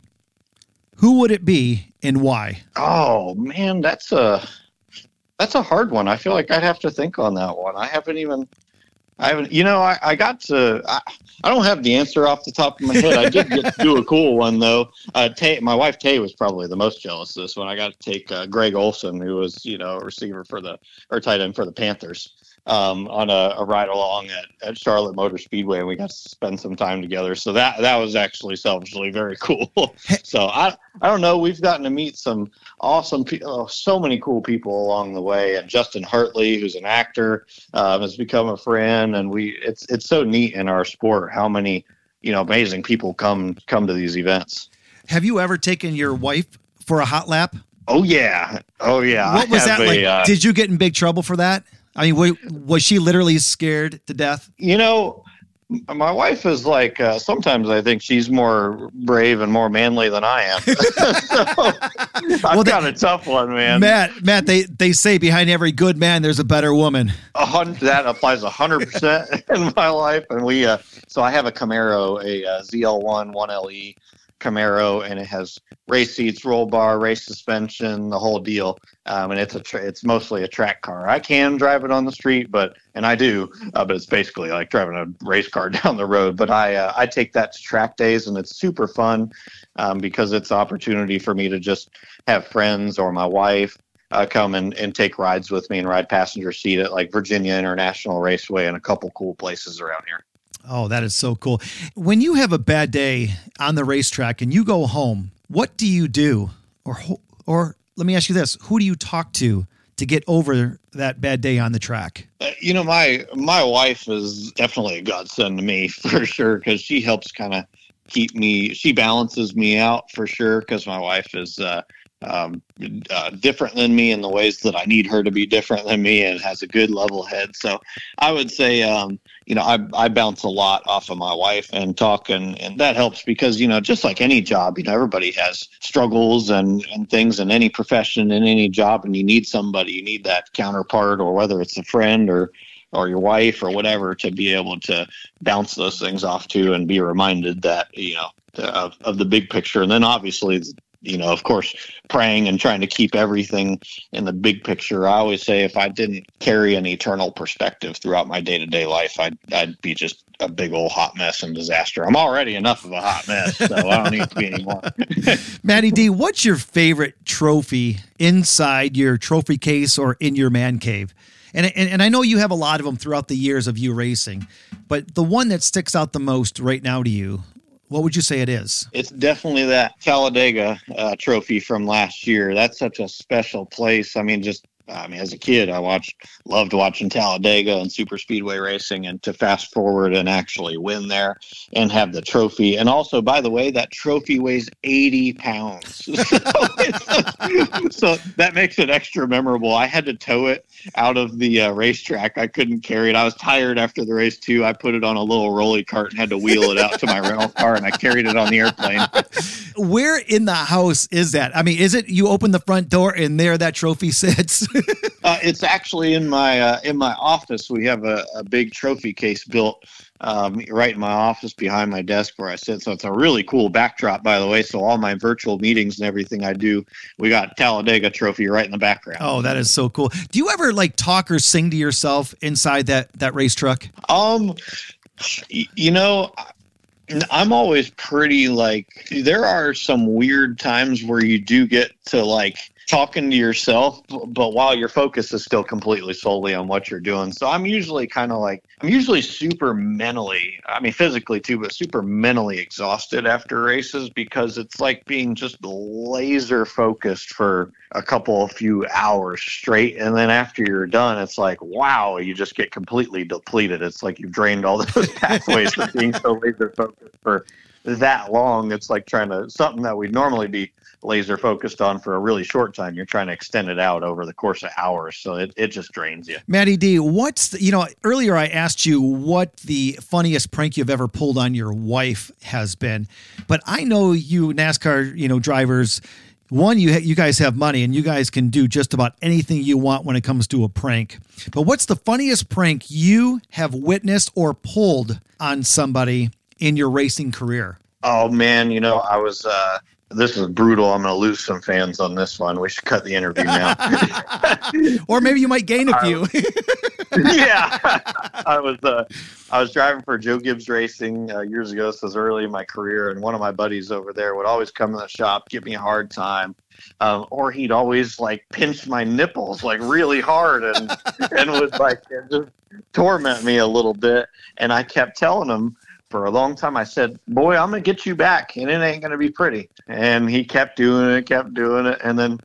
who would it be and why? Oh man, that's a that's a hard one. I feel like I'd have to think on that one. I haven't even I haven't, you know, I, I got to, I, I don't have the answer off the top of my head. I did get to do a cool one though. Uh, Tay, my wife Tay was probably the most jealous of this one. I got to take uh, Greg Olsen, who was, you know, a receiver for the, or tight end for the Panthers um, on a, a, ride along at, at Charlotte Motor Speedway, and we got to spend some time together. So that that was actually selfishly very [laughs] cool. so I I don't know. We've gotten to meet some awesome people, oh, so many cool people along the way. And Justin Hartley, who's an actor, um, has become a friend, and we it's it's so neat in our sport how many you know amazing people come come to these events. Have you ever taken your wife for a hot lap? Oh yeah, oh yeah. What was that a, like? Uh, Did you get in big trouble for that? I mean, was she literally scared to death? You know, my wife is like uh, sometimes I think she's more brave and more manly than I am. [laughs] so, [laughs] I've got a tough one, man. Matt, Matt, they they say behind every good man there's a better woman. A hundred, that applies hundred percent [laughs] in my life, and we. Uh, so I have a Camaro, a, a ZL1 one LE Camaro, and it has race seats, roll bar, race suspension, the whole deal. Um, and it's a tra- it's mostly a track car. I can drive it on the street, but and I do, uh, but it's basically like driving a race car [laughs] down the road. But I uh, I take that to track days, and it's super fun um, because it's opportunity for me to just have friends or my wife uh, come and, and take rides with me and ride passenger seat at like Virginia International Raceway and a couple cool places around here. Oh, that is so cool. When you have a bad day on the racetrack and you go home, what do you do? Or or let me ask you this, who do you talk to to get over that bad day on the track? Uh, you know, my my wife is definitely a godsend to me [laughs] for sure cuz she helps kind of keep me she balances me out for sure cuz my wife is uh um, uh, different than me in the ways that I need her to be different than me and has a good level head. So I would say, um, you know, I, I bounce a lot off of my wife and talk, and, and that helps because, you know, just like any job, you know, everybody has struggles and, and things in any profession, in any job, and you need somebody, you need that counterpart, or whether it's a friend or, or your wife or whatever to be able to bounce those things off to and be reminded that, you know, of, of the big picture. And then obviously you know, of course, praying and trying to keep everything in the big picture. I always say if I didn't carry an eternal perspective throughout my day to day life, I'd, I'd be just a big old hot mess and disaster. I'm already enough of a hot mess, so I don't need to be anymore. [laughs] Matty D, what's your favorite trophy inside your trophy case or in your man cave? And, and, and I know you have a lot of them throughout the years of you racing, but the one that sticks out the most right now to you, what would you say it is? It's definitely that Talladega uh, trophy from last year. That's such a special place. I mean, just I mean, as a kid, I watched, loved watching Talladega and super speedway racing, and to fast forward and actually win there and have the trophy. And also, by the way, that trophy weighs 80 pounds. [laughs] so, [laughs] so that makes it extra memorable. I had to tow it out of the uh, racetrack. I couldn't carry it. I was tired after the race too. I put it on a little rolly cart and had to wheel it out to my rental car, and I carried it on the airplane. Where in the house is that? I mean, is it you open the front door and there that trophy sits? [laughs] uh, it's actually in my uh, in my office. We have a, a big trophy case built um, right in my office behind my desk where I sit. So it's a really cool backdrop, by the way. So all my virtual meetings and everything I do, we got Talladega Trophy right in the background. Oh, that is so cool. Do you ever like talk or sing to yourself inside that that race truck? Um, you know. I'm always pretty like there are some weird times where you do get to like talking to yourself, but while your focus is still completely solely on what you're doing. So I'm usually kind of like, I'm usually super mentally, I mean, physically too, but super mentally exhausted after races because it's like being just laser focused for a couple of few hours straight. And then after you're done, it's like, wow, you just get completely depleted. It's like you've drained all [laughs] those pathways for being so laser focused for that long. It's like trying to, something that we'd normally be laser focused on for a really short time, you're trying to extend it out over the course of hours. So it, it just drains you. Matty D, what's, the, you know, earlier I asked you what the funniest prank you've ever pulled on your wife has been, but I know you NASCAR, you know, drivers, one you ha- you guys have money and you guys can do just about anything you want when it comes to a prank. But what's the funniest prank you have witnessed or pulled on somebody in your racing career? Oh man, you know, I was uh this is brutal. I'm going to lose some fans on this one. We should cut the interview now. [laughs] or maybe you might gain a few. [laughs] yeah, I was uh, I was driving for Joe Gibbs Racing uh, years ago. This was early in my career, and one of my buddies over there would always come to the shop, give me a hard time, um, or he'd always like pinch my nipples like really hard and [laughs] and would like just torment me a little bit. And I kept telling him for a long time. I said, "Boy, I'm gonna get you back, and it ain't gonna be pretty." And he kept doing it, kept doing it, and then,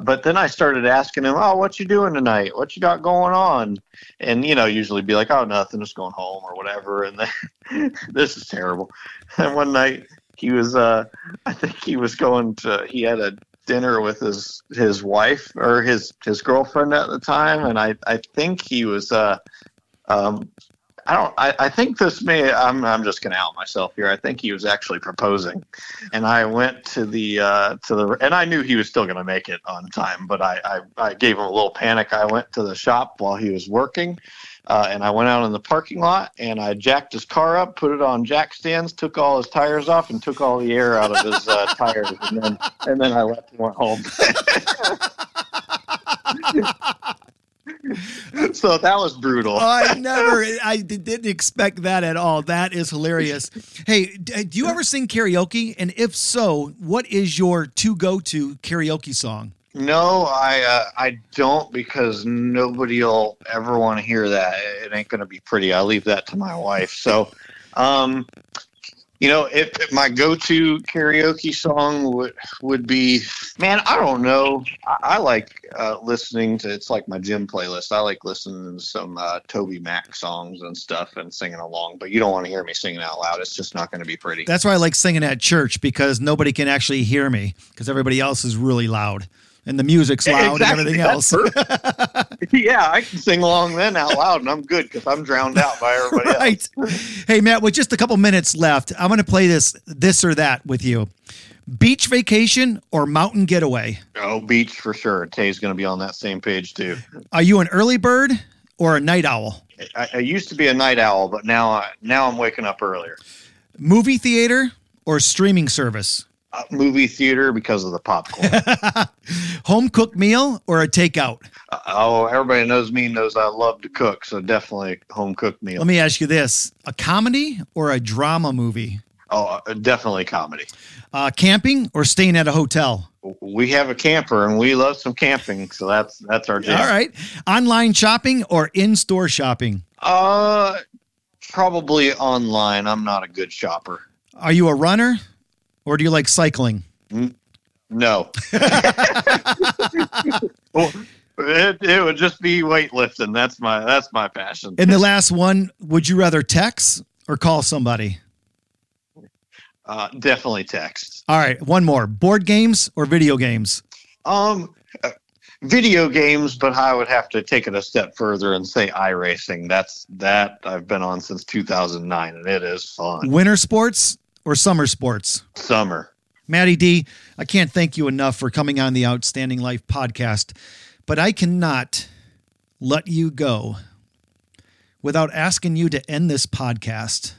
but then I started asking him, "Oh, what you doing tonight? What you got going on?" And you know, usually be like, "Oh, nothing, just going home or whatever." And then, [laughs] this is terrible. And one night he was, uh, I think he was going to, he had a dinner with his his wife or his his girlfriend at the time, and I I think he was uh um, I don't. I, I think this may. I'm. I'm just going to out myself here. I think he was actually proposing, and I went to the uh, to the and I knew he was still going to make it on time, but I, I I gave him a little panic. I went to the shop while he was working, uh, and I went out in the parking lot and I jacked his car up, put it on jack stands, took all his tires off, and took all the air out of his uh, [laughs] tires, and then and then I left and went home. [laughs] [laughs] so that was brutal. I never, I didn't expect that at all. That is hilarious. Hey, do you ever sing karaoke? And if so, what is your to go to karaoke song? No, I uh, I don't because nobody'll ever want to hear that. It ain't gonna be pretty. I leave that to my wife. So, um, you know, if, if, my go-to karaoke song would would be, man, I don't know. I, I like uh, listening to. It's like my gym playlist. I like listening to some uh, TobyMac songs and stuff and singing along. But you don't want to hear me singing out loud. It's just not going to be pretty. That's why I like singing at church because nobody can actually hear me because everybody else is really loud and the music's loud exactly. and everything else. [laughs] yeah, I can sing along then out loud, and I'm good because I'm drowned out by everybody right. else. hey, Matt, with just a couple minutes left, I'm going to play this this or that with you. Beach vacation or mountain getaway? Oh, beach for sure. Tay's going to be on that same page too. Are you an early bird or a night owl? I, I used to be a night owl, but now I, now I'm waking up earlier. Movie theater or streaming service? Movie theater because of the popcorn. [laughs] Home cooked meal or a takeout? Uh, oh, everybody knows me knows I love to cook, so definitely home cooked meal. Let me ask you this: a comedy or a drama movie? Oh, uh, definitely comedy. Uh, camping or staying at a hotel? We have a camper and we love some camping, so that's that's our jam. All right. Online shopping or in-store shopping? Uh, probably online. I'm not a good shopper. Are you a runner? Or do you like cycling? No. [laughs] well, It, it would just be weightlifting. That's my that's my passion. And the last one, would you rather text or call somebody? Uh, definitely text. All right, one more. Board games or video games? Um, uh, video games, but I would have to take it a step further and say iRacing. That's that I've been on since 2009, and it is fun. Winter sports or summer sports? Summer. Matty D, I can't thank you enough for coming on the Outstanding Life podcast, but I cannot let you go without asking you to end this podcast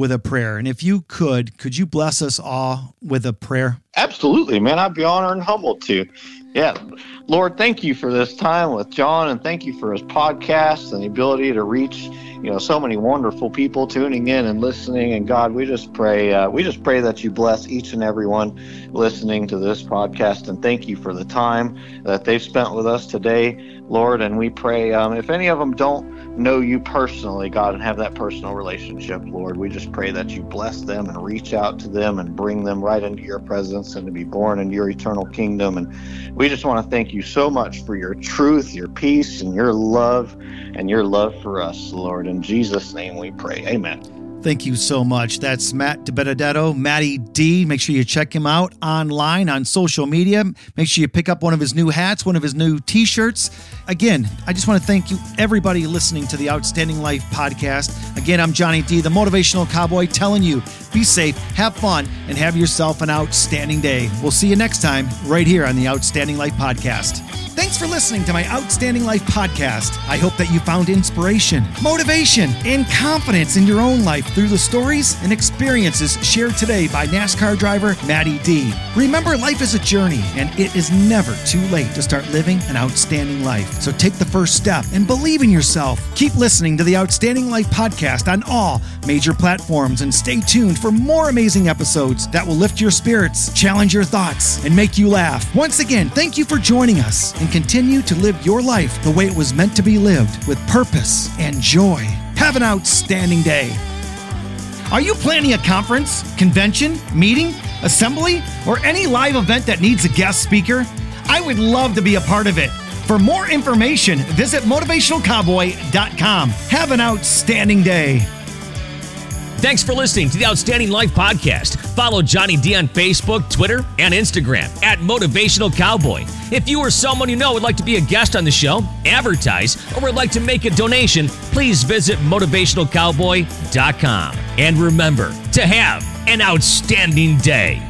with a prayer. And if you could, could you bless us all with a prayer? Absolutely, man. I'd be honored and humbled to. Yeah. Lord, thank you for this time with John and thank you for his podcast and the ability to reach you know so many wonderful people tuning in and listening and god we just pray uh, we just pray that you bless each and every one listening to this podcast and thank you for the time that they've spent with us today lord and we pray um, if any of them don't know you personally god and have that personal relationship lord we just pray that you bless them and reach out to them and bring them right into your presence and to be born into your eternal kingdom and we just want to thank you so much for your truth your peace and your love and your love for us lord in Jesus' name we pray. Amen. Thank you so much. That's Matt DiBenedetto, Matty D. Make sure you check him out online on social media. Make sure you pick up one of his new hats, one of his new t shirts. Again, I just want to thank you, everybody listening to the Outstanding Life podcast. Again, I'm Johnny D, the motivational cowboy, telling you be safe, have fun, and have yourself an outstanding day. We'll see you next time right here on the Outstanding Life podcast. Thanks for listening to my Outstanding Life podcast. I hope that you found inspiration, motivation, and confidence in your own life through the stories and experiences shared today by NASCAR driver Matty D. Remember, life is a journey, and it is never too late to start living an outstanding life. So take the first step and believe in yourself. Keep listening to the Outstanding Life podcast on all major platforms and stay tuned for more amazing episodes that will lift your spirits, challenge your thoughts, and make you laugh. Once again, thank you for joining us and continue to live your life the way it was meant to be lived with purpose and joy. Have an outstanding day. Are you planning a conference, convention, meeting, assembly, or any live event that needs a guest speaker? I would love to be a part of it. For more information, visit motivationalcowboy.com. Have an outstanding day. Thanks for listening to the Outstanding Life Podcast. Follow Johnny D on Facebook, Twitter, and Instagram at Motivational Cowboy. If you or someone you know would like to be a guest on the show, advertise, or would like to make a donation, please visit motivationalcowboy.com. And remember to have an outstanding day.